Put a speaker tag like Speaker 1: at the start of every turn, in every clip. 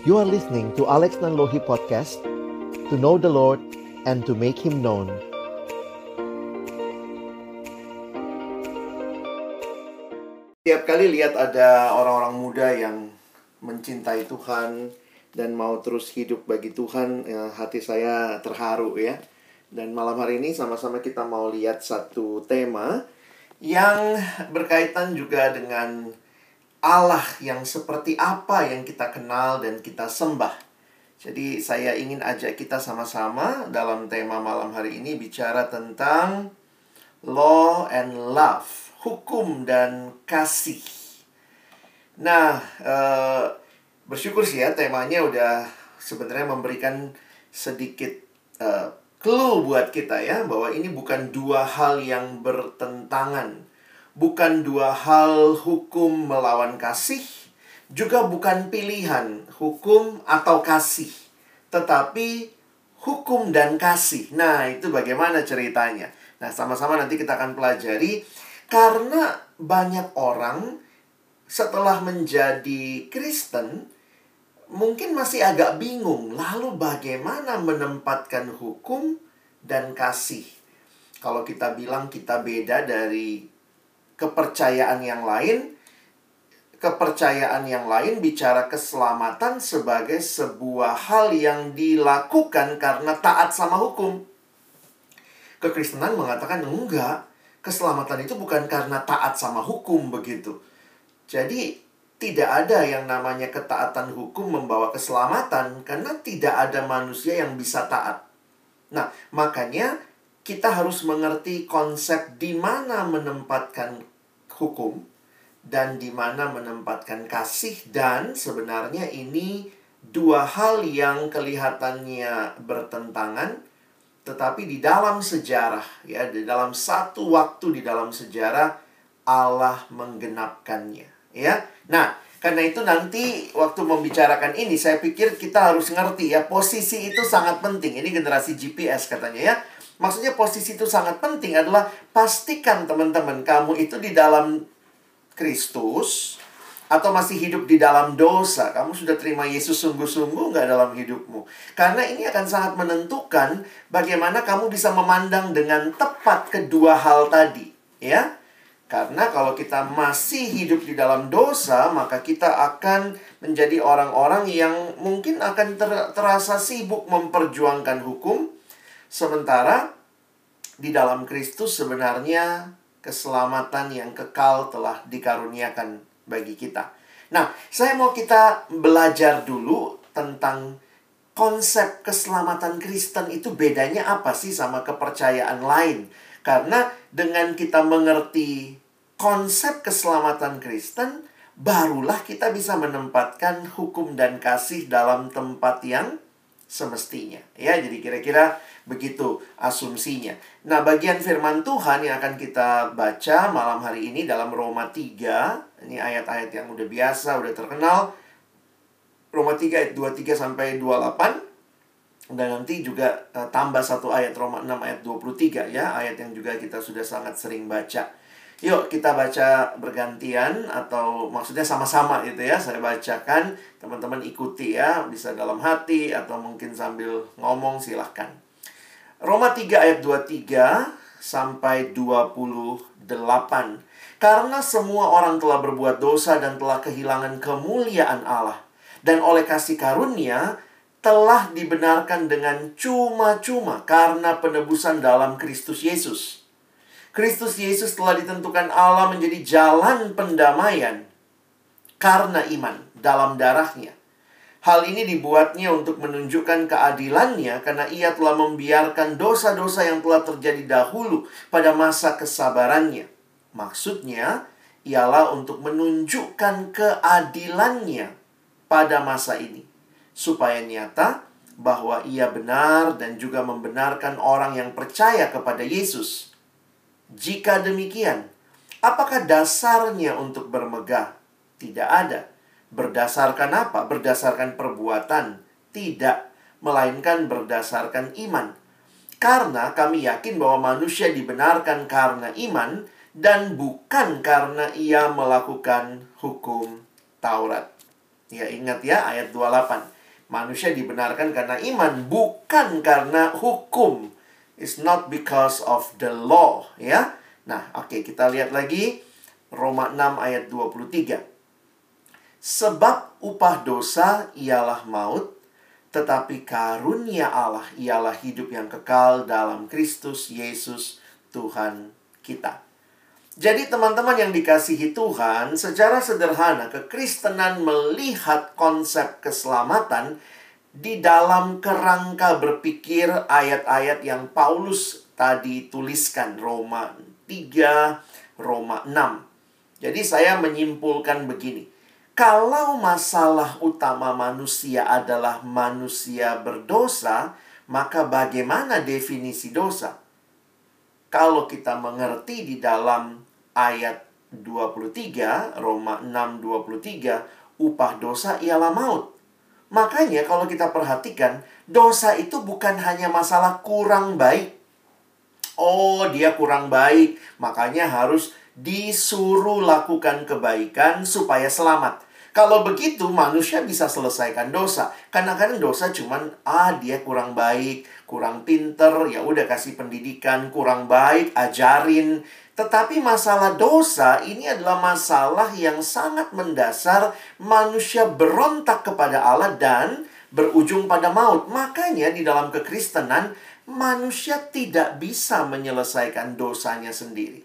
Speaker 1: You are listening to Alex Nanlohi Podcast To know the Lord and to make Him known
Speaker 2: Tiap kali lihat ada orang-orang muda yang mencintai Tuhan dan mau terus hidup bagi Tuhan, ya, hati saya terharu ya. Dan malam hari ini sama-sama kita mau lihat satu tema yang berkaitan juga dengan Allah yang seperti apa yang kita kenal dan kita sembah. Jadi saya ingin ajak kita sama-sama dalam tema malam hari ini bicara tentang law and love hukum dan kasih. Nah, eh, bersyukur sih ya temanya udah sebenarnya memberikan sedikit eh, clue buat kita ya bahwa ini bukan dua hal yang bertentangan, bukan dua hal hukum melawan kasih, juga bukan pilihan hukum atau kasih, tetapi hukum dan kasih. Nah, itu bagaimana ceritanya? Nah, sama-sama nanti kita akan pelajari karena banyak orang setelah menjadi Kristen mungkin masih agak bingung lalu bagaimana menempatkan hukum dan kasih. Kalau kita bilang kita beda dari kepercayaan yang lain, kepercayaan yang lain bicara keselamatan sebagai sebuah hal yang dilakukan karena taat sama hukum. Kekristenan mengatakan enggak, keselamatan itu bukan karena taat sama hukum begitu. Jadi tidak ada yang namanya ketaatan hukum membawa keselamatan karena tidak ada manusia yang bisa taat. Nah, makanya kita harus mengerti konsep di mana menempatkan hukum dan di mana menempatkan kasih dan sebenarnya ini dua hal yang kelihatannya bertentangan tetapi di dalam sejarah, ya, di dalam satu waktu di dalam sejarah Allah menggenapkannya, ya. Nah, karena itu nanti waktu membicarakan ini saya pikir kita harus ngerti ya posisi itu sangat penting. Ini generasi GPS katanya ya. Maksudnya posisi itu sangat penting adalah pastikan teman-teman kamu itu di dalam Kristus atau masih hidup di dalam dosa, kamu sudah terima Yesus sungguh-sungguh nggak dalam hidupmu? Karena ini akan sangat menentukan bagaimana kamu bisa memandang dengan tepat kedua hal tadi, ya. Karena kalau kita masih hidup di dalam dosa, maka kita akan menjadi orang-orang yang mungkin akan ter terasa sibuk memperjuangkan hukum, sementara di dalam Kristus sebenarnya keselamatan yang kekal telah dikaruniakan bagi kita. Nah, saya mau kita belajar dulu tentang konsep keselamatan Kristen itu bedanya apa sih sama kepercayaan lain? Karena dengan kita mengerti konsep keselamatan Kristen, barulah kita bisa menempatkan hukum dan kasih dalam tempat yang semestinya. Ya, jadi kira-kira begitu asumsinya. Nah, bagian firman Tuhan yang akan kita baca malam hari ini dalam Roma 3, ini ayat-ayat yang udah biasa, udah terkenal. Roma 3 ayat 23 sampai 28. Dan nanti juga uh, tambah satu ayat Roma 6 ayat 23 ya, ayat yang juga kita sudah sangat sering baca. Yuk kita baca bergantian atau maksudnya sama-sama gitu ya. Saya bacakan, teman-teman ikuti ya, bisa dalam hati atau mungkin sambil ngomong silahkan. Roma 3 ayat 23 sampai 28. Karena semua orang telah berbuat dosa dan telah kehilangan kemuliaan Allah. Dan oleh kasih karunia telah dibenarkan dengan cuma-cuma karena penebusan dalam Kristus Yesus Kristus Yesus telah ditentukan Allah menjadi jalan pendamaian karena iman dalam darahnya. Hal ini dibuatnya untuk menunjukkan keadilannya karena ia telah membiarkan dosa-dosa yang telah terjadi dahulu pada masa kesabarannya. Maksudnya ialah untuk menunjukkan keadilannya pada masa ini. Supaya nyata bahwa ia benar dan juga membenarkan orang yang percaya kepada Yesus jika demikian, apakah dasarnya untuk bermegah? Tidak ada. Berdasarkan apa? Berdasarkan perbuatan? Tidak, melainkan berdasarkan iman. Karena kami yakin bahwa manusia dibenarkan karena iman dan bukan karena ia melakukan hukum Taurat. Ya ingat ya ayat 28. Manusia dibenarkan karena iman, bukan karena hukum. It's not because of the law, ya. Nah, oke okay, kita lihat lagi Roma 6 ayat 23. Sebab upah dosa ialah maut, tetapi karunia Allah ialah hidup yang kekal dalam Kristus Yesus Tuhan kita. Jadi teman-teman yang dikasihi Tuhan, secara sederhana kekristenan melihat konsep keselamatan di dalam kerangka berpikir ayat-ayat yang Paulus tadi tuliskan Roma 3, Roma 6. Jadi saya menyimpulkan begini. Kalau masalah utama manusia adalah manusia berdosa, maka bagaimana definisi dosa? Kalau kita mengerti di dalam ayat 23, Roma 6 23, upah dosa ialah maut. Makanya kalau kita perhatikan, dosa itu bukan hanya masalah kurang baik. Oh, dia kurang baik, makanya harus disuruh lakukan kebaikan supaya selamat. Kalau begitu manusia bisa selesaikan dosa. Kadang-kadang dosa cuman ah dia kurang baik, kurang pinter, ya udah kasih pendidikan, kurang baik, ajarin. Tetapi masalah dosa ini adalah masalah yang sangat mendasar manusia berontak kepada Allah dan berujung pada maut. Makanya di dalam kekristenan manusia tidak bisa menyelesaikan dosanya sendiri.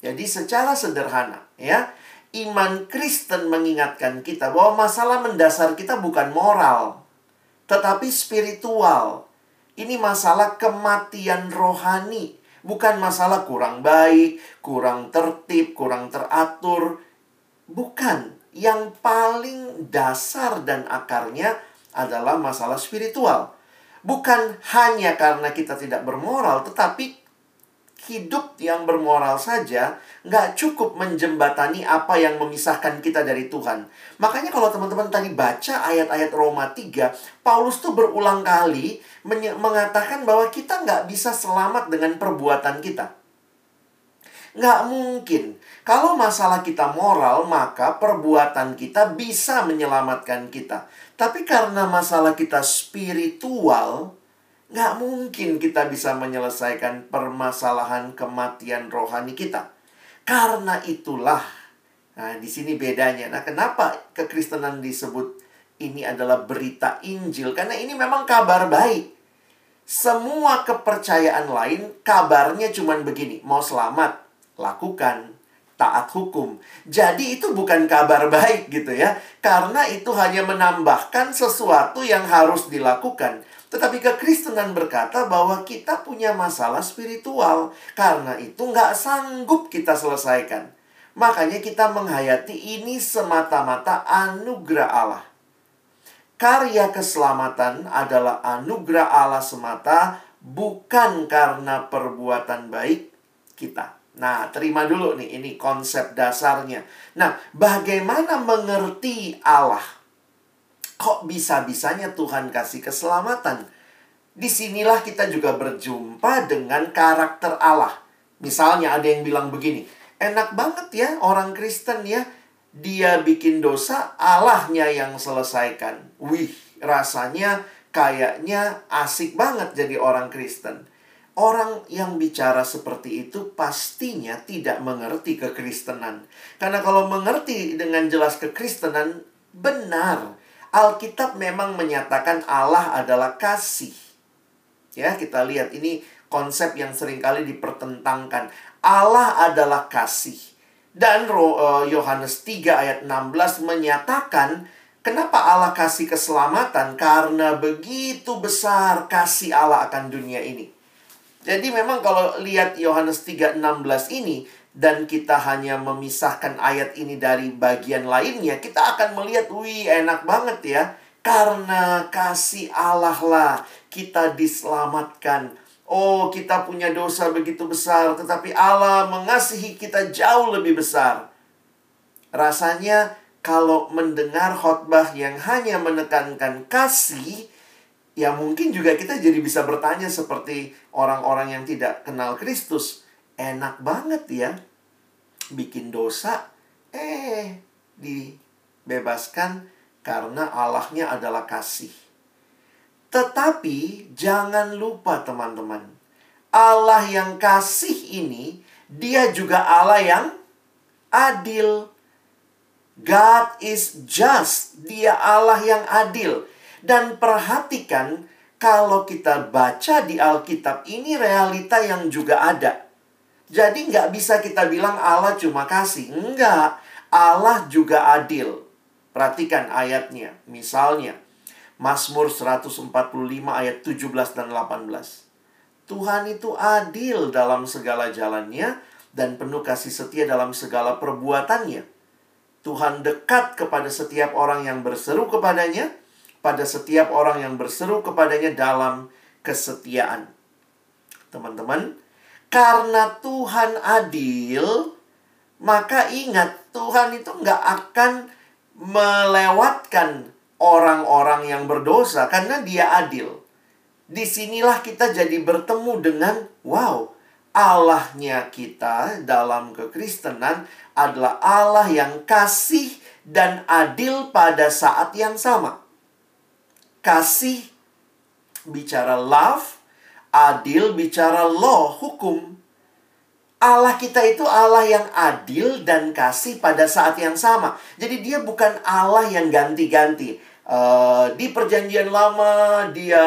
Speaker 2: Jadi secara sederhana ya, iman Kristen mengingatkan kita bahwa masalah mendasar kita bukan moral, tetapi spiritual. Ini masalah kematian rohani, bukan masalah kurang baik, kurang tertib, kurang teratur. Bukan, yang paling dasar dan akarnya adalah masalah spiritual. Bukan hanya karena kita tidak bermoral, tetapi hidup yang bermoral saja nggak cukup menjembatani apa yang memisahkan kita dari Tuhan. Makanya kalau teman-teman tadi baca ayat-ayat Roma 3, Paulus tuh berulang kali mengatakan bahwa kita nggak bisa selamat dengan perbuatan kita. Nggak mungkin. Kalau masalah kita moral, maka perbuatan kita bisa menyelamatkan kita. Tapi karena masalah kita spiritual, Nggak mungkin kita bisa menyelesaikan permasalahan kematian rohani kita. Karena itulah, nah di sini bedanya. Nah kenapa kekristenan disebut ini adalah berita Injil? Karena ini memang kabar baik. Semua kepercayaan lain kabarnya cuma begini. Mau selamat, lakukan taat hukum. Jadi itu bukan kabar baik gitu ya. Karena itu hanya menambahkan sesuatu yang harus dilakukan. Tetapi kekristenan berkata bahwa kita punya masalah spiritual. Karena itu nggak sanggup kita selesaikan. Makanya kita menghayati ini semata-mata anugerah Allah. Karya keselamatan adalah anugerah Allah semata, bukan karena perbuatan baik kita. Nah, terima dulu nih, ini konsep dasarnya. Nah, bagaimana mengerti Allah? Kok bisa-bisanya Tuhan kasih keselamatan? Di sinilah kita juga berjumpa dengan karakter Allah. Misalnya ada yang bilang begini, enak banget ya orang Kristen ya, dia bikin dosa, Allahnya yang selesaikan. Wih, rasanya kayaknya asik banget jadi orang Kristen. Orang yang bicara seperti itu pastinya tidak mengerti kekristenan. Karena kalau mengerti dengan jelas kekristenan, benar Alkitab memang menyatakan Allah adalah kasih. Ya, kita lihat ini konsep yang sering kali dipertentangkan. Allah adalah kasih. Dan eh, Yohanes 3 ayat 16 menyatakan kenapa Allah kasih keselamatan karena begitu besar kasih Allah akan dunia ini. Jadi memang kalau lihat Yohanes 3:16 ini dan kita hanya memisahkan ayat ini dari bagian lainnya, kita akan melihat, wih enak banget ya. Karena kasih Allah lah kita diselamatkan. Oh, kita punya dosa begitu besar, tetapi Allah mengasihi kita jauh lebih besar. Rasanya kalau mendengar khotbah yang hanya menekankan kasih, ya mungkin juga kita jadi bisa bertanya seperti orang-orang yang tidak kenal Kristus enak banget ya bikin dosa eh di bebaskan karena Allahnya adalah kasih. Tetapi jangan lupa teman-teman, Allah yang kasih ini dia juga Allah yang adil. God is just, dia Allah yang adil. Dan perhatikan kalau kita baca di Alkitab ini realita yang juga ada. Jadi nggak bisa kita bilang Allah cuma kasih. Enggak, Allah juga adil. Perhatikan ayatnya. Misalnya, Mazmur 145 ayat 17 dan 18. Tuhan itu adil dalam segala jalannya dan penuh kasih setia dalam segala perbuatannya. Tuhan dekat kepada setiap orang yang berseru kepadanya pada setiap orang yang berseru kepadanya dalam kesetiaan. Teman-teman, karena Tuhan adil, maka ingat Tuhan itu nggak akan melewatkan orang-orang yang berdosa karena dia adil. Di sinilah kita jadi bertemu dengan, wow, Allahnya kita dalam kekristenan adalah Allah yang kasih dan adil pada saat yang sama kasih bicara love, adil bicara law, hukum. Allah kita itu Allah yang adil dan kasih pada saat yang sama. Jadi dia bukan Allah yang ganti-ganti. Uh, di perjanjian lama dia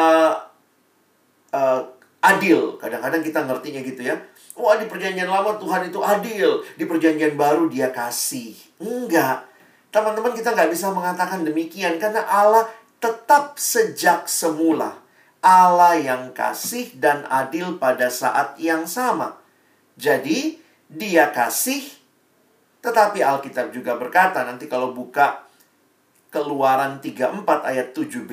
Speaker 2: uh, adil. Kadang-kadang kita ngertinya gitu ya. Wah di perjanjian lama Tuhan itu adil. Di perjanjian baru dia kasih. Enggak. Teman-teman kita nggak bisa mengatakan demikian. Karena Allah tetap sejak semula Allah yang kasih dan adil pada saat yang sama. Jadi, dia kasih, tetapi Alkitab juga berkata, nanti kalau buka Keluaran 34 ayat 7b,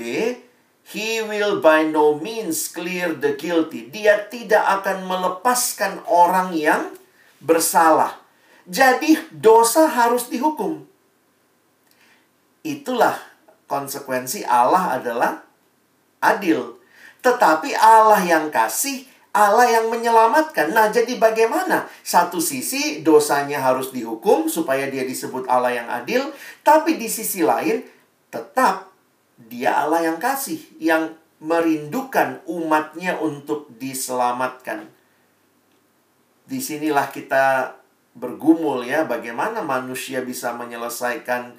Speaker 2: He will by no means clear the guilty. Dia tidak akan melepaskan orang yang bersalah. Jadi dosa harus dihukum. Itulah konsekuensi Allah adalah adil. Tetapi Allah yang kasih, Allah yang menyelamatkan. Nah, jadi bagaimana? Satu sisi dosanya harus dihukum supaya dia disebut Allah yang adil, tapi di sisi lain tetap dia Allah yang kasih, yang merindukan umatnya untuk diselamatkan. Di sinilah kita bergumul ya, bagaimana manusia bisa menyelesaikan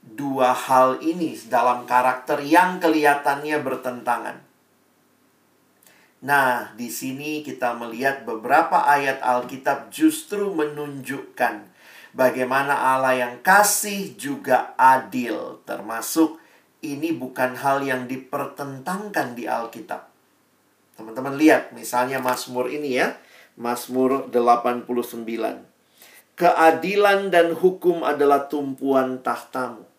Speaker 2: dua hal ini dalam karakter yang kelihatannya bertentangan. Nah, di sini kita melihat beberapa ayat Alkitab justru menunjukkan bagaimana Allah yang kasih juga adil, termasuk ini bukan hal yang dipertentangkan di Alkitab. Teman-teman lihat misalnya Mazmur ini ya, Mazmur 89. Keadilan dan hukum adalah tumpuan tahtamu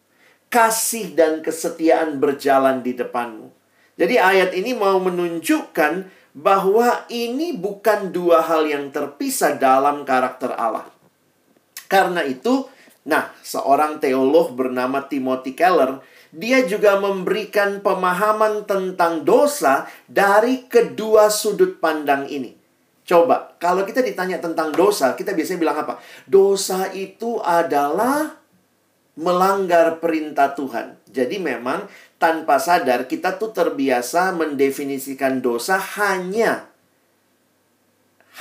Speaker 2: kasih dan kesetiaan berjalan di depanmu. Jadi ayat ini mau menunjukkan bahwa ini bukan dua hal yang terpisah dalam karakter Allah. Karena itu, nah, seorang teolog bernama Timothy Keller, dia juga memberikan pemahaman tentang dosa dari kedua sudut pandang ini. Coba, kalau kita ditanya tentang dosa, kita biasanya bilang apa? Dosa itu adalah melanggar perintah Tuhan. Jadi memang tanpa sadar kita tuh terbiasa mendefinisikan dosa hanya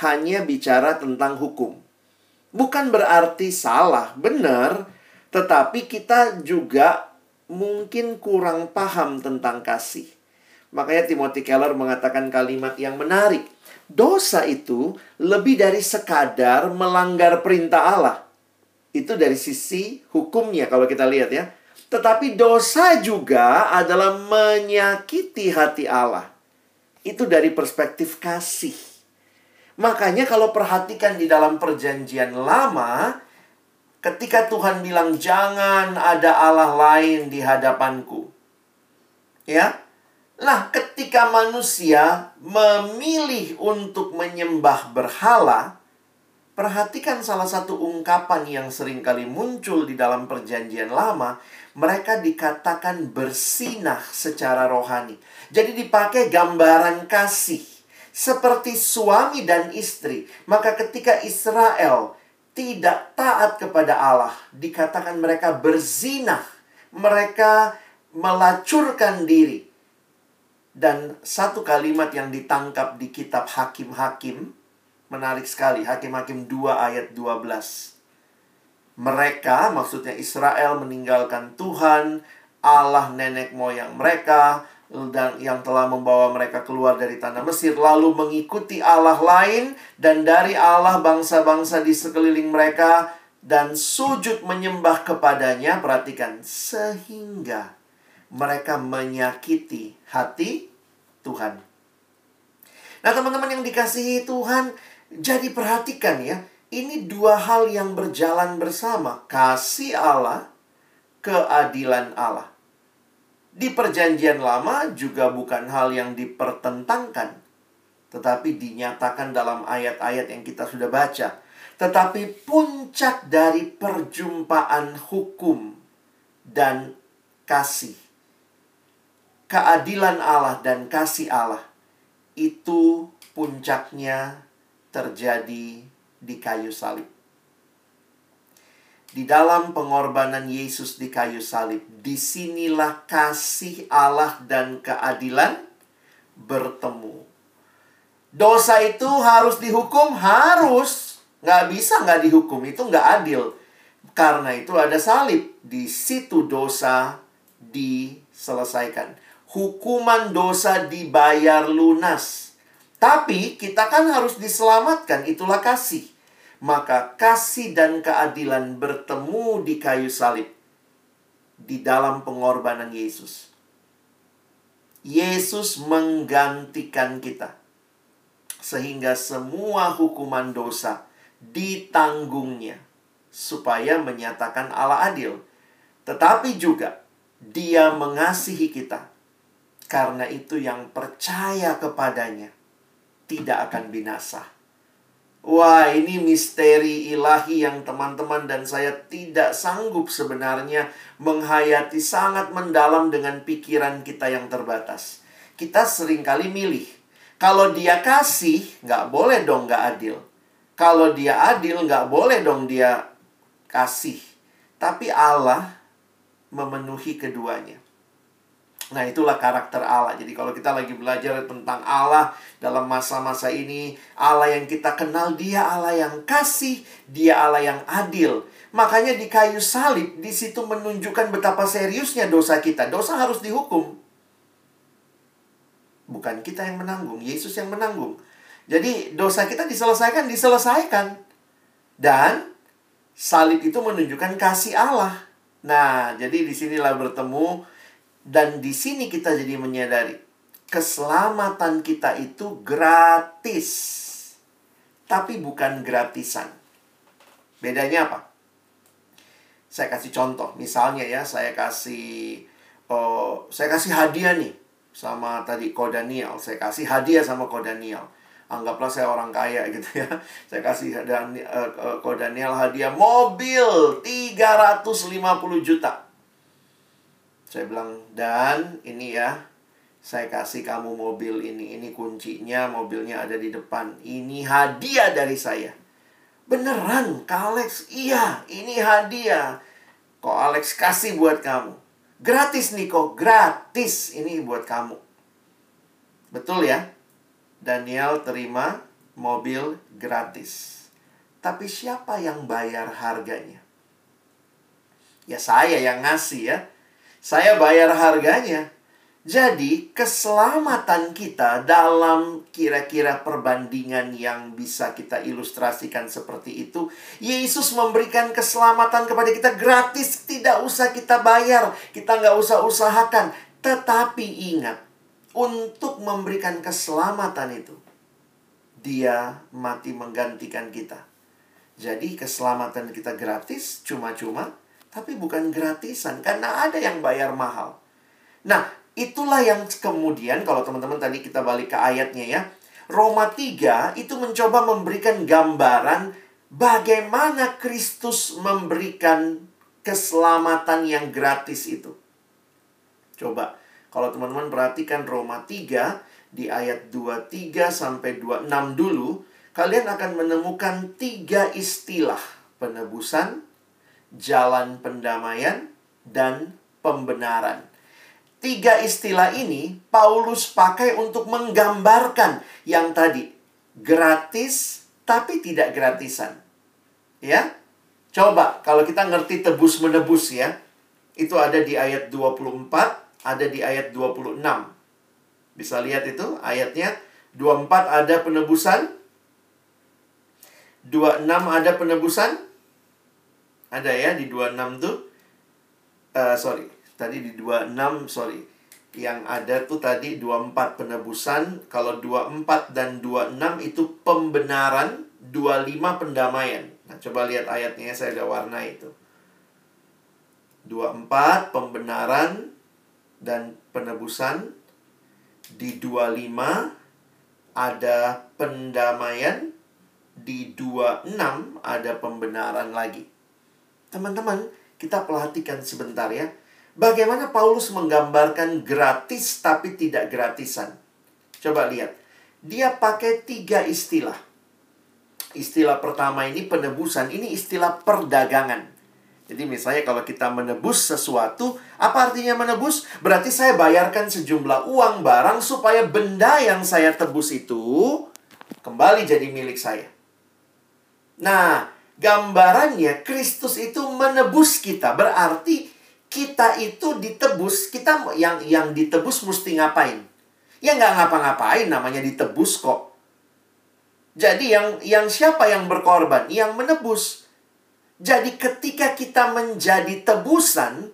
Speaker 2: hanya bicara tentang hukum. Bukan berarti salah, benar, tetapi kita juga mungkin kurang paham tentang kasih. Makanya Timothy Keller mengatakan kalimat yang menarik. Dosa itu lebih dari sekadar melanggar perintah Allah itu dari sisi hukumnya kalau kita lihat ya. Tetapi dosa juga adalah menyakiti hati Allah. Itu dari perspektif kasih. Makanya kalau perhatikan di dalam perjanjian lama, ketika Tuhan bilang jangan ada Allah lain di hadapanku. Ya. Nah, ketika manusia memilih untuk menyembah berhala, Perhatikan salah satu ungkapan yang sering kali muncul di dalam perjanjian lama. Mereka dikatakan bersinah secara rohani. Jadi dipakai gambaran kasih. Seperti suami dan istri. Maka ketika Israel tidak taat kepada Allah. Dikatakan mereka berzinah. mereka melacurkan diri. Dan satu kalimat yang ditangkap di kitab Hakim-Hakim menarik sekali. Hakim-Hakim 2 ayat 12. Mereka, maksudnya Israel meninggalkan Tuhan, Allah nenek moyang mereka, dan yang telah membawa mereka keluar dari tanah Mesir lalu mengikuti Allah lain dan dari Allah bangsa-bangsa di sekeliling mereka dan sujud menyembah kepadanya perhatikan sehingga mereka menyakiti hati Tuhan. Nah, teman-teman yang dikasihi Tuhan, jadi perhatikan ya, ini dua hal yang berjalan bersama, kasih Allah, keadilan Allah. Di Perjanjian Lama juga bukan hal yang dipertentangkan, tetapi dinyatakan dalam ayat-ayat yang kita sudah baca. Tetapi puncak dari perjumpaan hukum dan kasih, keadilan Allah dan kasih Allah itu puncaknya terjadi di kayu salib di dalam pengorbanan Yesus di kayu salib. Di sinilah kasih Allah dan keadilan bertemu. Dosa itu harus dihukum, harus. Nggak bisa nggak dihukum, itu nggak adil. Karena itu ada salib. Di situ dosa diselesaikan. Hukuman dosa dibayar lunas. Tapi kita kan harus diselamatkan, itulah kasih maka kasih dan keadilan bertemu di kayu salib di dalam pengorbanan Yesus. Yesus menggantikan kita sehingga semua hukuman dosa ditanggungnya supaya menyatakan Allah adil. Tetapi juga dia mengasihi kita. Karena itu yang percaya kepadanya tidak akan binasa Wah, ini misteri ilahi yang teman-teman dan saya tidak sanggup sebenarnya menghayati sangat mendalam dengan pikiran kita yang terbatas. Kita sering kali milih. Kalau dia kasih, nggak boleh dong nggak adil. Kalau dia adil, nggak boleh dong dia kasih. Tapi Allah memenuhi keduanya. Nah, itulah karakter Allah. Jadi kalau kita lagi belajar tentang Allah dalam masa-masa ini, Allah yang kita kenal dia Allah yang kasih, dia Allah yang adil. Makanya di kayu salib di situ menunjukkan betapa seriusnya dosa kita. Dosa harus dihukum. Bukan kita yang menanggung, Yesus yang menanggung. Jadi dosa kita diselesaikan, diselesaikan. Dan salib itu menunjukkan kasih Allah. Nah, jadi di sinilah bertemu dan di sini kita jadi menyadari keselamatan kita itu gratis. Tapi bukan gratisan. Bedanya apa? Saya kasih contoh, misalnya ya, saya kasih oh, saya kasih hadiah nih sama tadi Ko Daniel. Saya kasih hadiah sama Ko Daniel. Anggaplah saya orang kaya gitu ya. Saya kasih dan uh, Ko Daniel hadiah mobil 350 juta. Saya bilang, dan ini ya, saya kasih kamu mobil ini. Ini kuncinya, mobilnya ada di depan. Ini hadiah dari saya. Beneran, Kak Alex? Iya, ini hadiah. Kok Alex kasih buat kamu. Gratis nih kok, gratis. Ini buat kamu. Betul ya? Daniel terima mobil gratis. Tapi siapa yang bayar harganya? Ya saya yang ngasih ya. Saya bayar harganya. Jadi, keselamatan kita dalam kira-kira perbandingan yang bisa kita ilustrasikan seperti itu, Yesus memberikan keselamatan kepada kita gratis, tidak usah kita bayar, kita nggak usah usahakan. Tetapi ingat, untuk memberikan keselamatan itu, Dia mati menggantikan kita. Jadi, keselamatan kita gratis, cuma-cuma, tapi bukan gratisan karena ada yang bayar mahal. Nah, itulah yang kemudian kalau teman-teman tadi kita balik ke ayatnya ya. Roma 3 itu mencoba memberikan gambaran bagaimana Kristus memberikan keselamatan yang gratis itu. Coba kalau teman-teman perhatikan Roma 3 di ayat 23 sampai 26 dulu, kalian akan menemukan tiga istilah penebusan, jalan pendamaian, dan pembenaran. Tiga istilah ini Paulus pakai untuk menggambarkan yang tadi gratis tapi tidak gratisan. Ya. Coba kalau kita ngerti tebus menebus ya. Itu ada di ayat 24, ada di ayat 26. Bisa lihat itu ayatnya 24 ada penebusan 26 ada penebusan ada ya di 26 tuh uh, sorry tadi di 26 sorry. Yang ada tuh tadi 24 penebusan. Kalau 24 dan 26 itu pembenaran 25 pendamaian. Nah coba lihat ayatnya saya ada warna itu. 24 pembenaran dan penebusan. Di 25 ada pendamaian. Di 26 ada pembenaran lagi teman-teman kita perhatikan sebentar ya Bagaimana Paulus menggambarkan gratis tapi tidak gratisan? Coba lihat. Dia pakai tiga istilah. Istilah pertama ini penebusan, ini istilah perdagangan. Jadi misalnya kalau kita menebus sesuatu, apa artinya menebus? Berarti saya bayarkan sejumlah uang barang supaya benda yang saya tebus itu kembali jadi milik saya. Nah, gambarannya Kristus itu menebus kita. Berarti kita itu ditebus, kita yang yang ditebus mesti ngapain? Ya nggak ngapa-ngapain, namanya ditebus kok. Jadi yang yang siapa yang berkorban? Yang menebus. Jadi ketika kita menjadi tebusan,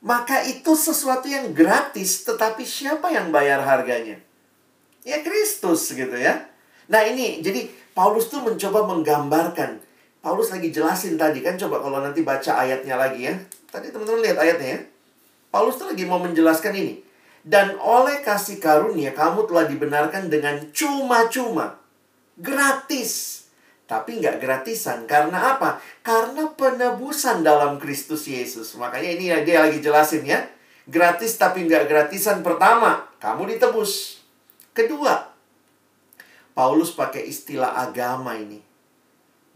Speaker 2: maka itu sesuatu yang gratis, tetapi siapa yang bayar harganya? Ya Kristus gitu ya. Nah ini, jadi Paulus tuh mencoba menggambarkan. Paulus lagi jelasin tadi kan, coba kalau nanti baca ayatnya lagi ya. Tadi teman-teman lihat ayatnya ya. Paulus tuh lagi mau menjelaskan ini. Dan oleh kasih karunia kamu telah dibenarkan dengan cuma-cuma. Gratis. Tapi nggak gratisan. Karena apa? Karena penebusan dalam Kristus Yesus. Makanya ini dia lagi jelasin ya. Gratis tapi nggak gratisan. Pertama, kamu ditebus. Kedua, Paulus pakai istilah agama ini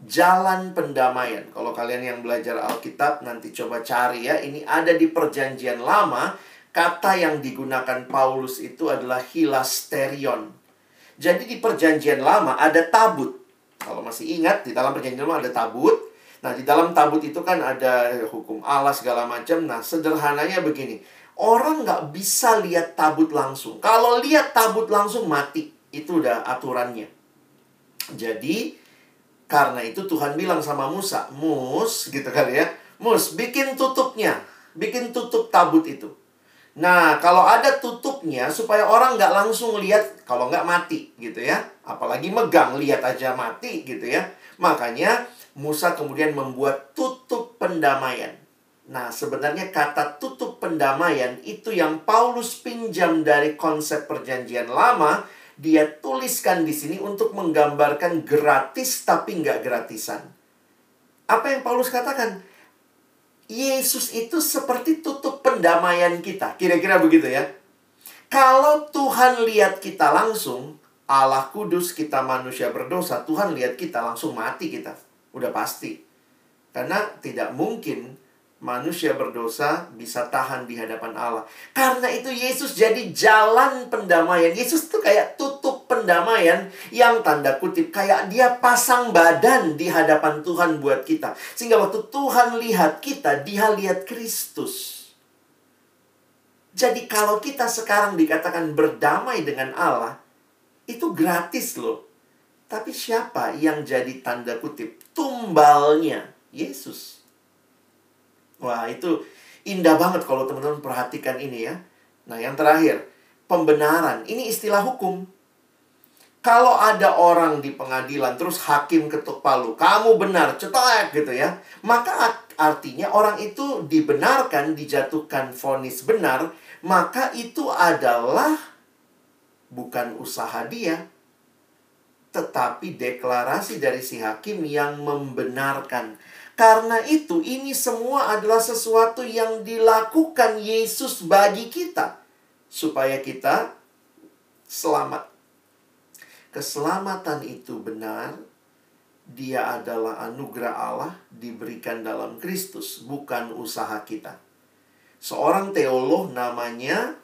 Speaker 2: jalan pendamaian. Kalau kalian yang belajar Alkitab nanti coba cari ya, ini ada di Perjanjian Lama, kata yang digunakan Paulus itu adalah hilasterion. Jadi di Perjanjian Lama ada tabut. Kalau masih ingat di dalam Perjanjian Lama ada tabut. Nah, di dalam tabut itu kan ada hukum Allah segala macam. Nah, sederhananya begini. Orang nggak bisa lihat tabut langsung. Kalau lihat tabut langsung mati. Itu udah aturannya. Jadi, karena itu Tuhan bilang sama Musa, Mus, gitu kali ya. Mus, bikin tutupnya. Bikin tutup tabut itu. Nah, kalau ada tutupnya supaya orang nggak langsung lihat, kalau nggak mati gitu ya. Apalagi megang, lihat aja mati gitu ya. Makanya Musa kemudian membuat tutup pendamaian. Nah, sebenarnya kata tutup pendamaian itu yang Paulus pinjam dari konsep perjanjian lama dia tuliskan di sini untuk menggambarkan gratis tapi nggak gratisan. Apa yang Paulus katakan? Yesus itu seperti tutup pendamaian kita. Kira-kira begitu ya. Kalau Tuhan lihat kita langsung, Allah kudus, kita manusia berdosa, Tuhan lihat kita langsung mati kita. Udah pasti. Karena tidak mungkin manusia berdosa bisa tahan di hadapan Allah. Karena itu Yesus jadi jalan pendamaian. Yesus tuh kayak tutup pendamaian yang tanda kutip kayak dia pasang badan di hadapan Tuhan buat kita. Sehingga waktu Tuhan lihat kita, dia lihat Kristus. Jadi kalau kita sekarang dikatakan berdamai dengan Allah, itu gratis loh. Tapi siapa yang jadi tanda kutip tumbalnya? Yesus. Wah, itu indah banget kalau teman-teman perhatikan ini ya. Nah, yang terakhir, pembenaran. Ini istilah hukum. Kalau ada orang di pengadilan terus hakim ketuk palu, kamu benar, cetek gitu ya. Maka artinya orang itu dibenarkan, dijatuhkan vonis benar, maka itu adalah bukan usaha dia, tetapi deklarasi dari si hakim yang membenarkan karena itu, ini semua adalah sesuatu yang dilakukan Yesus bagi kita, supaya kita selamat. Keselamatan itu benar, dia adalah anugerah Allah diberikan dalam Kristus, bukan usaha kita. Seorang teolog namanya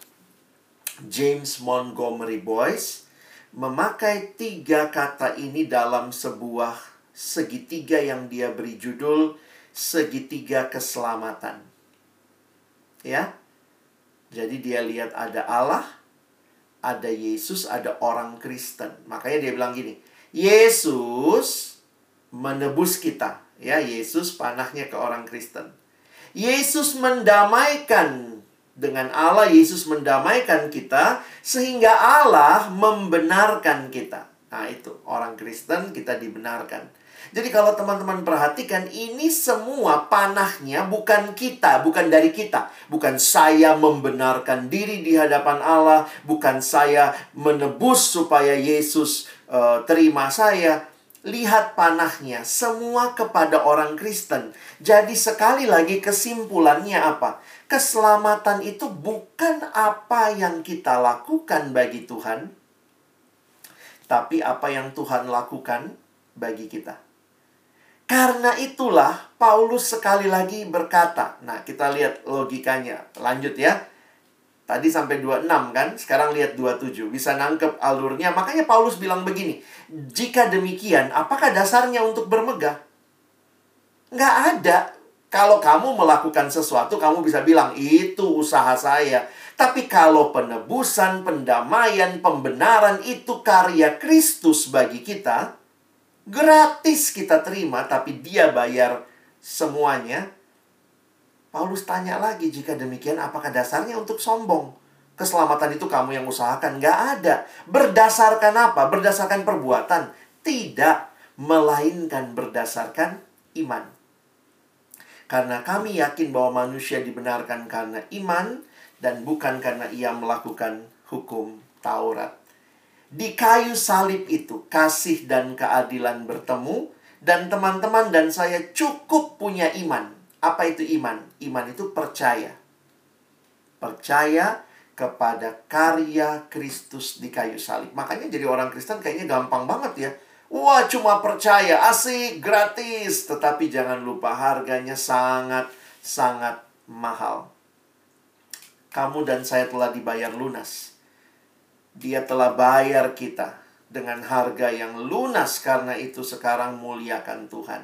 Speaker 2: James Montgomery Boyce memakai tiga kata ini dalam sebuah segitiga yang dia beri judul segitiga keselamatan. Ya. Jadi dia lihat ada Allah, ada Yesus, ada orang Kristen. Makanya dia bilang gini, Yesus menebus kita. Ya, Yesus panahnya ke orang Kristen. Yesus mendamaikan dengan Allah, Yesus mendamaikan kita sehingga Allah membenarkan kita. Nah, itu orang Kristen kita dibenarkan. Jadi kalau teman-teman perhatikan ini semua panahnya bukan kita, bukan dari kita. Bukan saya membenarkan diri di hadapan Allah, bukan saya menebus supaya Yesus uh, terima saya. Lihat panahnya, semua kepada orang Kristen. Jadi sekali lagi kesimpulannya apa? Keselamatan itu bukan apa yang kita lakukan bagi Tuhan, tapi apa yang Tuhan lakukan bagi kita. Karena itulah Paulus sekali lagi berkata. Nah, kita lihat logikanya. Lanjut ya. Tadi sampai 26 kan, sekarang lihat 27. Bisa nangkep alurnya. Makanya Paulus bilang begini, jika demikian, apakah dasarnya untuk bermegah? Nggak ada. Kalau kamu melakukan sesuatu, kamu bisa bilang, itu usaha saya. Tapi kalau penebusan, pendamaian, pembenaran itu karya Kristus bagi kita, gratis kita terima, tapi dia bayar semuanya, Paulus tanya lagi, jika demikian apakah dasarnya untuk sombong? Keselamatan itu kamu yang usahakan. Nggak ada. Berdasarkan apa? Berdasarkan perbuatan. Tidak. Melainkan berdasarkan iman. Karena kami yakin bahwa manusia dibenarkan karena iman dan bukan karena ia melakukan hukum Taurat. Di kayu salib itu kasih dan keadilan bertemu dan teman-teman dan saya cukup punya iman apa itu iman? Iman itu percaya. Percaya kepada karya Kristus di kayu salib. Makanya jadi orang Kristen kayaknya gampang banget ya. Wah, cuma percaya, asik, gratis. Tetapi jangan lupa harganya sangat-sangat mahal. Kamu dan saya telah dibayar lunas. Dia telah bayar kita dengan harga yang lunas karena itu sekarang muliakan Tuhan.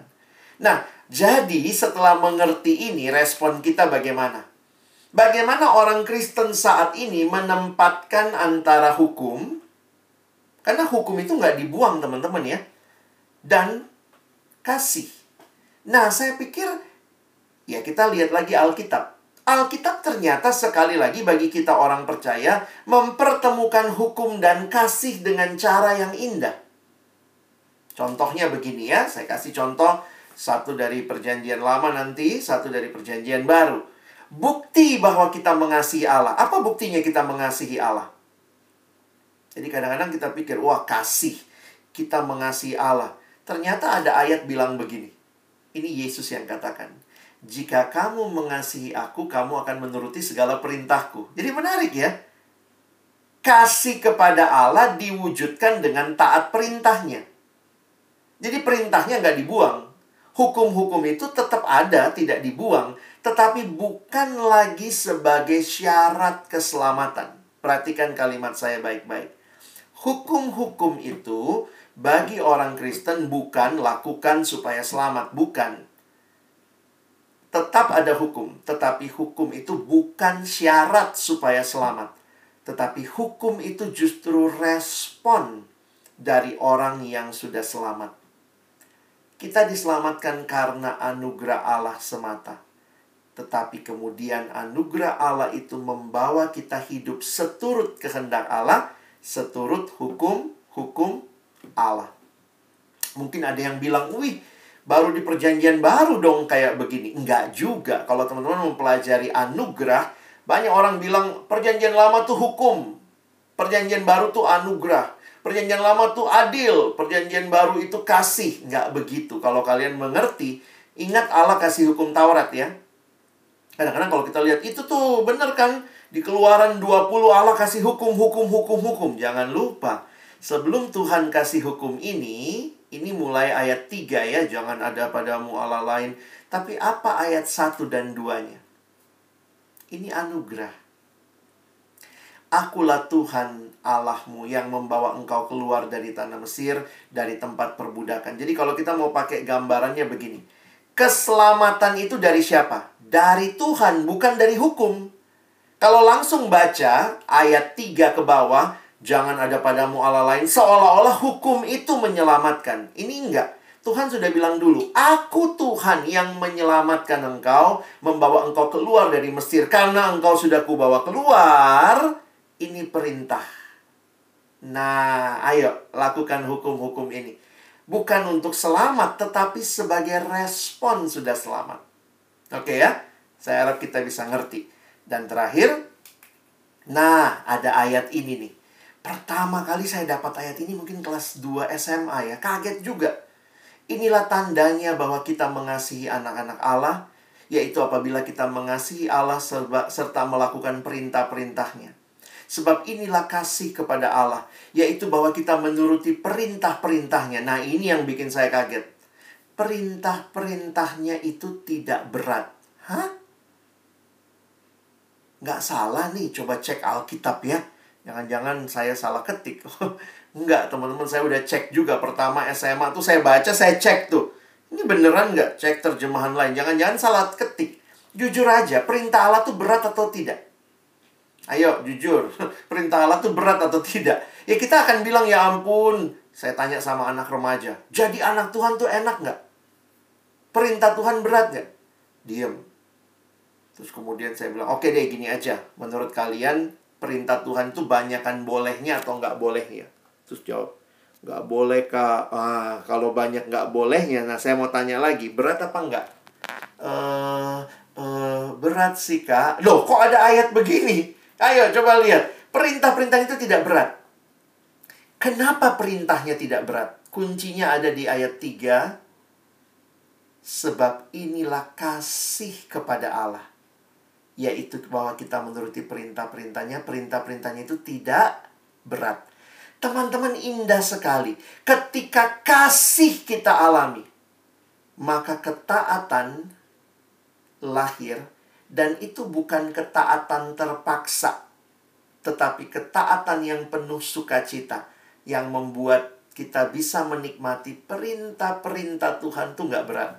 Speaker 2: Nah, jadi setelah mengerti ini, respon kita bagaimana? Bagaimana orang Kristen saat ini menempatkan antara hukum, karena hukum itu nggak dibuang teman-teman ya, dan kasih. Nah, saya pikir, ya kita lihat lagi Alkitab. Alkitab ternyata sekali lagi bagi kita orang percaya mempertemukan hukum dan kasih dengan cara yang indah. Contohnya begini ya, saya kasih contoh satu dari perjanjian lama nanti, satu dari perjanjian baru. Bukti bahwa kita mengasihi Allah. Apa buktinya kita mengasihi Allah? Jadi kadang-kadang kita pikir, wah kasih. Kita mengasihi Allah. Ternyata ada ayat bilang begini. Ini Yesus yang katakan. Jika kamu mengasihi aku, kamu akan menuruti segala perintahku. Jadi menarik ya. Kasih kepada Allah diwujudkan dengan taat perintahnya. Jadi perintahnya nggak dibuang hukum-hukum itu tetap ada, tidak dibuang, tetapi bukan lagi sebagai syarat keselamatan. Perhatikan kalimat saya baik-baik. Hukum-hukum itu bagi orang Kristen bukan lakukan supaya selamat, bukan. Tetap ada hukum, tetapi hukum itu bukan syarat supaya selamat. Tetapi hukum itu justru respon dari orang yang sudah selamat. Kita diselamatkan karena anugerah Allah semata. Tetapi kemudian anugerah Allah itu membawa kita hidup seturut kehendak Allah, seturut hukum-hukum Allah. Mungkin ada yang bilang, wih, baru di perjanjian baru dong kayak begini. Enggak juga. Kalau teman-teman mempelajari anugerah, banyak orang bilang perjanjian lama tuh hukum. Perjanjian baru tuh anugerah. Perjanjian lama tuh adil, perjanjian baru itu kasih. Nggak begitu. Kalau kalian mengerti, ingat Allah kasih hukum Taurat ya. Kadang-kadang kalau kita lihat, itu tuh bener kan? Di keluaran 20 Allah kasih hukum, hukum, hukum, hukum. Jangan lupa, sebelum Tuhan kasih hukum ini, ini mulai ayat 3 ya, jangan ada padamu Allah lain. Tapi apa ayat 1 dan 2-nya? Ini anugerah. Akulah Tuhan Allahmu yang membawa engkau keluar dari tanah Mesir, dari tempat perbudakan. Jadi kalau kita mau pakai gambarannya begini. Keselamatan itu dari siapa? Dari Tuhan, bukan dari hukum. Kalau langsung baca ayat 3 ke bawah, jangan ada padamu Allah lain, seolah-olah hukum itu menyelamatkan. Ini enggak. Tuhan sudah bilang dulu, aku Tuhan yang menyelamatkan engkau, membawa engkau keluar dari Mesir. Karena engkau sudah kubawa keluar, ini perintah. Nah, ayo lakukan hukum-hukum ini. Bukan untuk selamat, tetapi sebagai respon sudah selamat. Oke ya? Saya harap kita bisa ngerti. Dan terakhir, nah ada ayat ini nih. Pertama kali saya dapat ayat ini mungkin kelas 2 SMA ya. Kaget juga. Inilah tandanya bahwa kita mengasihi anak-anak Allah, yaitu apabila kita mengasihi Allah serta melakukan perintah-perintahnya. Sebab inilah kasih kepada Allah, yaitu bahwa kita menuruti perintah-perintahnya. Nah ini yang bikin saya kaget. Perintah-perintahnya itu tidak berat. Hah? Nggak salah nih, coba cek Alkitab ya. Jangan-jangan saya salah ketik. Enggak, teman-teman saya udah cek juga pertama SMA tuh saya baca, saya cek tuh. Ini beneran nggak cek terjemahan lain? Jangan-jangan salah ketik. Jujur aja, perintah Allah tuh berat atau tidak? Ayo, jujur. Perintah Allah tuh berat atau tidak? Ya kita akan bilang, ya ampun. Saya tanya sama anak remaja. Jadi anak Tuhan tuh enak nggak? Perintah Tuhan berat nggak? Diem. Terus kemudian saya bilang, oke deh gini aja. Menurut kalian, perintah Tuhan tuh banyakkan bolehnya atau nggak bolehnya? Terus jawab, nggak boleh kak. Ah, kalau banyak nggak bolehnya, nah saya mau tanya lagi, berat apa nggak? Uh, uh, berat sih kak. Loh, kok ada ayat begini? Ayo coba lihat. Perintah-perintah itu tidak berat. Kenapa perintahnya tidak berat? Kuncinya ada di ayat 3. Sebab inilah kasih kepada Allah. Yaitu bahwa kita menuruti perintah-perintahnya. Perintah-perintahnya itu tidak berat. Teman-teman indah sekali. Ketika kasih kita alami, maka ketaatan lahir dan itu bukan ketaatan terpaksa, tetapi ketaatan yang penuh sukacita yang membuat kita bisa menikmati perintah-perintah Tuhan tuh nggak berat.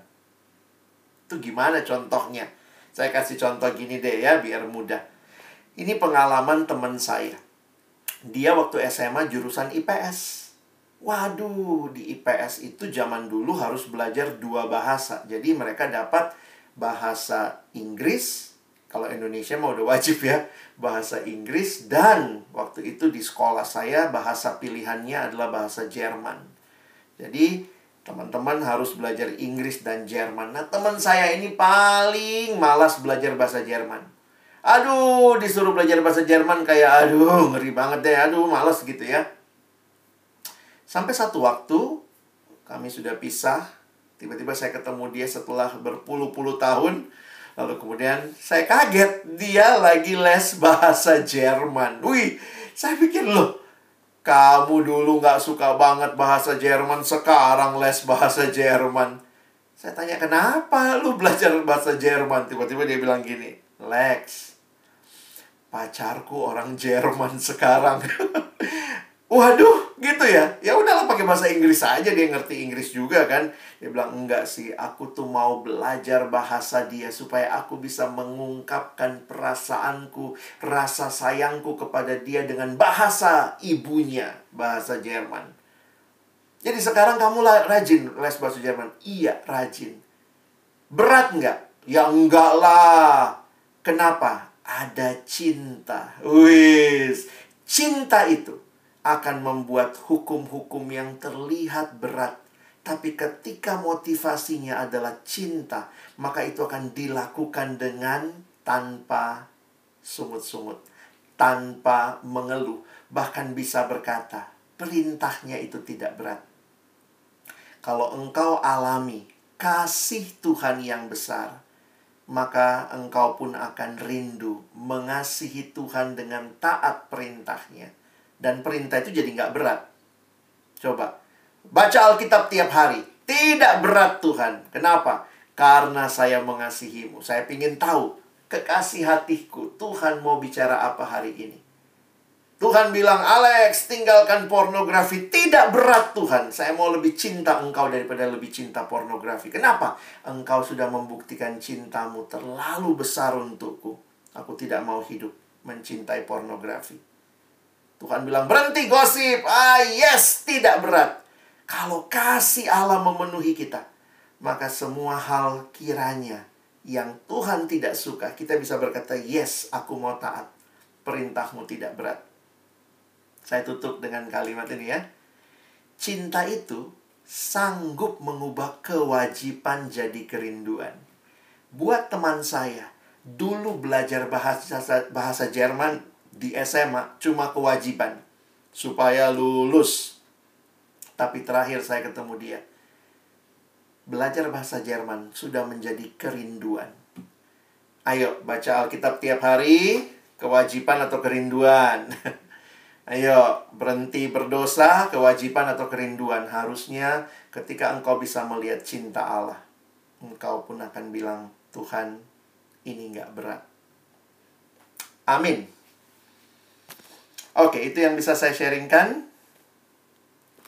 Speaker 2: Itu gimana contohnya? Saya kasih contoh gini deh ya, biar mudah. Ini pengalaman teman saya dia waktu SMA jurusan IPS. Waduh, di IPS itu zaman dulu harus belajar dua bahasa. Jadi mereka dapat bahasa Inggris, kalau Indonesia mau udah wajib ya, bahasa Inggris dan waktu itu di sekolah saya bahasa pilihannya adalah bahasa Jerman. Jadi teman-teman harus belajar Inggris dan Jerman. Nah, teman saya ini paling malas belajar bahasa Jerman. Aduh, disuruh belajar bahasa Jerman kayak aduh, ngeri banget deh. Aduh, males gitu ya. Sampai satu waktu kami sudah pisah. Tiba-tiba saya ketemu dia setelah berpuluh-puluh tahun. Lalu kemudian saya kaget dia lagi les bahasa Jerman. Wih, saya pikir loh, kamu dulu nggak suka banget bahasa Jerman, sekarang les bahasa Jerman. Saya tanya, kenapa lu belajar bahasa Jerman? Tiba-tiba dia bilang gini, Lex, pacarku orang Jerman sekarang. Waduh, gitu ya. Ya udahlah pakai bahasa Inggris aja dia ngerti Inggris juga kan. Dia bilang enggak sih, aku tuh mau belajar bahasa dia supaya aku bisa mengungkapkan perasaanku, rasa sayangku kepada dia dengan bahasa ibunya, bahasa Jerman. Jadi sekarang kamu rajin les bahasa Jerman? Iya, rajin. Berat enggak? Ya enggak lah. Kenapa? ada cinta. Wis, cinta itu akan membuat hukum-hukum yang terlihat berat. Tapi ketika motivasinya adalah cinta, maka itu akan dilakukan dengan tanpa sumut-sumut, tanpa mengeluh, bahkan bisa berkata, perintahnya itu tidak berat. Kalau engkau alami kasih Tuhan yang besar, maka engkau pun akan rindu mengasihi Tuhan dengan taat perintahnya. Dan perintah itu jadi nggak berat. Coba, baca Alkitab tiap hari. Tidak berat Tuhan. Kenapa? Karena saya mengasihimu. Saya ingin tahu kekasih hatiku, Tuhan mau bicara apa hari ini? Tuhan bilang, Alex, tinggalkan pornografi. Tidak berat Tuhan. Saya mau lebih cinta engkau daripada lebih cinta pornografi. Kenapa? Engkau sudah membuktikan cintamu terlalu besar untukku. Aku tidak mau hidup mencintai pornografi. Tuhan bilang, berhenti gosip. Ah, yes, tidak berat. Kalau kasih Allah memenuhi kita, maka semua hal kiranya yang Tuhan tidak suka, kita bisa berkata, yes, aku mau taat. Perintahmu tidak berat. Saya tutup dengan kalimat ini ya. Cinta itu sanggup mengubah kewajiban jadi kerinduan. Buat teman saya, dulu belajar bahasa bahasa Jerman di SMA cuma kewajiban supaya lulus. Tapi terakhir saya ketemu dia. Belajar bahasa Jerman sudah menjadi kerinduan. Ayo baca Alkitab tiap hari, kewajiban atau kerinduan. Ayo, berhenti berdosa, kewajiban atau kerinduan. Harusnya ketika engkau bisa melihat cinta Allah, engkau pun akan bilang, Tuhan, ini nggak berat. Amin. Oke, itu yang bisa saya sharingkan.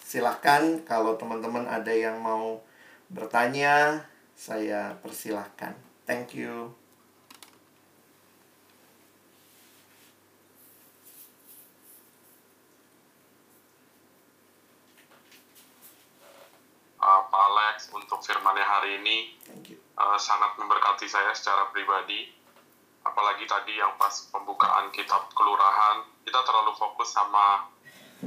Speaker 2: Silahkan kalau teman-teman ada yang mau bertanya, saya persilahkan. Thank you.
Speaker 3: uh, Pak Alex untuk firmannya hari ini uh, sangat memberkati saya secara pribadi. Apalagi tadi yang pas pembukaan kitab kelurahan, kita terlalu fokus sama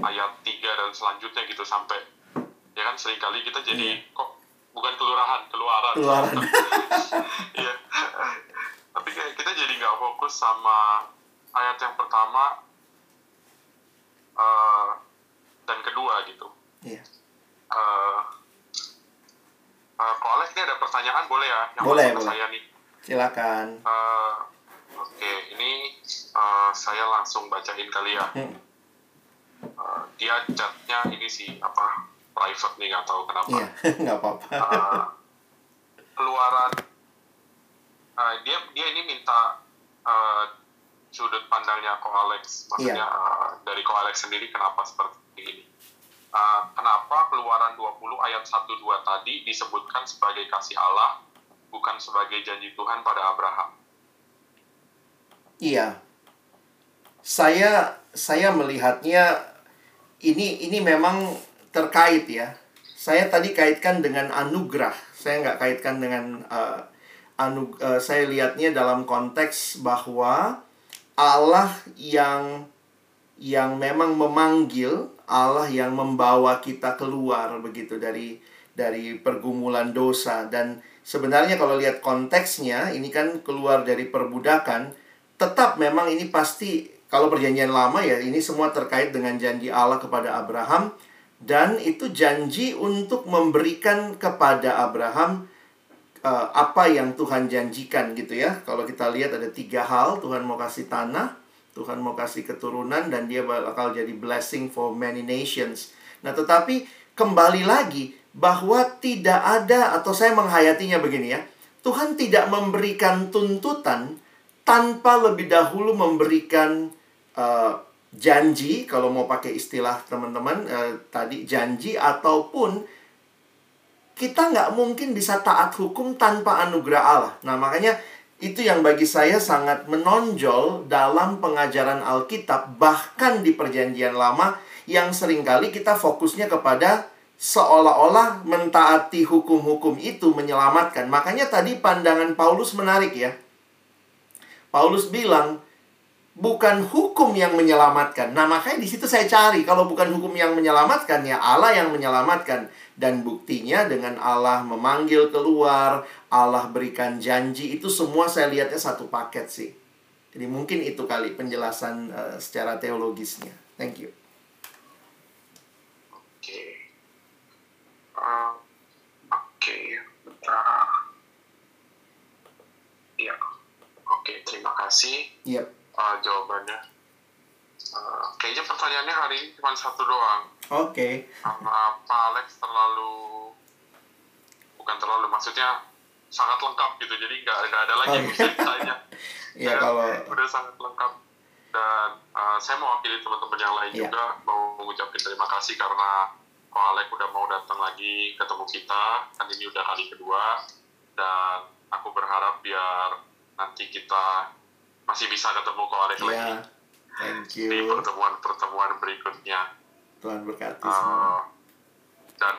Speaker 3: ayat 3 dan selanjutnya gitu sampai ya kan sering kali kita jadi yeah. kok bukan kelurahan, keluaran.
Speaker 2: Keluaran.
Speaker 3: Iya. Tapi kayak kita jadi nggak fokus sama ayat yang pertama uh, dan kedua gitu.
Speaker 2: Iya. Yeah.
Speaker 3: Uh, Uh, Ko Alex ini ada pertanyaan boleh ya?
Speaker 2: Yang boleh, boleh.
Speaker 3: saya nih.
Speaker 2: Silakan.
Speaker 3: Uh. Ini uh, saya langsung bacain kali ya. Hmm. Uh, dia chatnya ini sih apa private nih nggak tahu kenapa.
Speaker 2: Iya, nggak apa-apa.
Speaker 3: uh, keluaran uh, dia dia ini minta uh, sudut pandangnya Ko Alex, maksudnya yeah. uh, dari Ko Alex sendiri kenapa seperti ini? uh, kenapa keluaran 20 ayat 1-2 tadi disebutkan sebagai kasih Allah, bukan sebagai janji Tuhan pada Abraham?
Speaker 2: Iya. Saya saya melihatnya ini ini memang terkait ya. Saya tadi kaitkan dengan anugerah. Saya nggak kaitkan dengan uh, anu uh, saya lihatnya dalam konteks bahwa Allah yang yang memang memanggil Allah yang membawa kita keluar begitu dari dari pergumulan dosa dan sebenarnya kalau lihat konteksnya ini kan keluar dari perbudakan tetap memang ini pasti kalau perjanjian lama ya ini semua terkait dengan janji Allah kepada Abraham dan itu janji untuk memberikan kepada Abraham uh, apa yang Tuhan janjikan gitu ya kalau kita lihat ada tiga hal Tuhan mau kasih tanah Tuhan mau kasih keturunan dan dia bakal jadi blessing for many nations. Nah, tetapi kembali lagi bahwa tidak ada atau saya menghayatinya begini ya. Tuhan tidak memberikan tuntutan tanpa lebih dahulu memberikan uh, janji kalau mau pakai istilah teman-teman uh, tadi janji ataupun kita nggak mungkin bisa taat hukum tanpa anugerah Allah. Nah makanya itu yang bagi saya sangat menonjol dalam pengajaran Alkitab, bahkan di Perjanjian Lama, yang sering kali kita fokusnya kepada seolah-olah mentaati hukum-hukum itu menyelamatkan. Makanya tadi pandangan Paulus menarik ya. Paulus bilang, bukan hukum yang menyelamatkan. Nah, makanya di situ saya cari kalau bukan hukum yang menyelamatkan ya Allah yang menyelamatkan dan buktinya dengan Allah memanggil keluar, Allah berikan janji itu semua saya lihatnya satu paket sih. Jadi mungkin itu kali penjelasan uh, secara teologisnya. Thank you.
Speaker 3: Oke. Okay. Uh, Oke. Okay. Uh, ya. Oke, okay, terima kasih.
Speaker 2: Yep.
Speaker 3: Uh, jawabannya. Uh, kayaknya pertanyaannya hari ini cuma satu doang.
Speaker 2: Oke. Okay.
Speaker 3: Karena Pak Alex terlalu bukan terlalu maksudnya sangat lengkap gitu jadi nggak ada ada lagi yang bisa ditanya
Speaker 2: Iya, kalau
Speaker 3: udah sangat lengkap dan uh, saya mewakili teman-teman yang lain
Speaker 2: Iya.
Speaker 3: juga mau mengucapkan terima kasih karena Ko Alek udah mau datang lagi ketemu kita kan ini udah kali kedua dan aku berharap biar nanti kita masih bisa ketemu Alek lagi
Speaker 2: Iya, thank
Speaker 3: di
Speaker 2: you.
Speaker 3: pertemuan-pertemuan berikutnya.
Speaker 2: Tuhan berkati
Speaker 3: Uh,
Speaker 2: semua.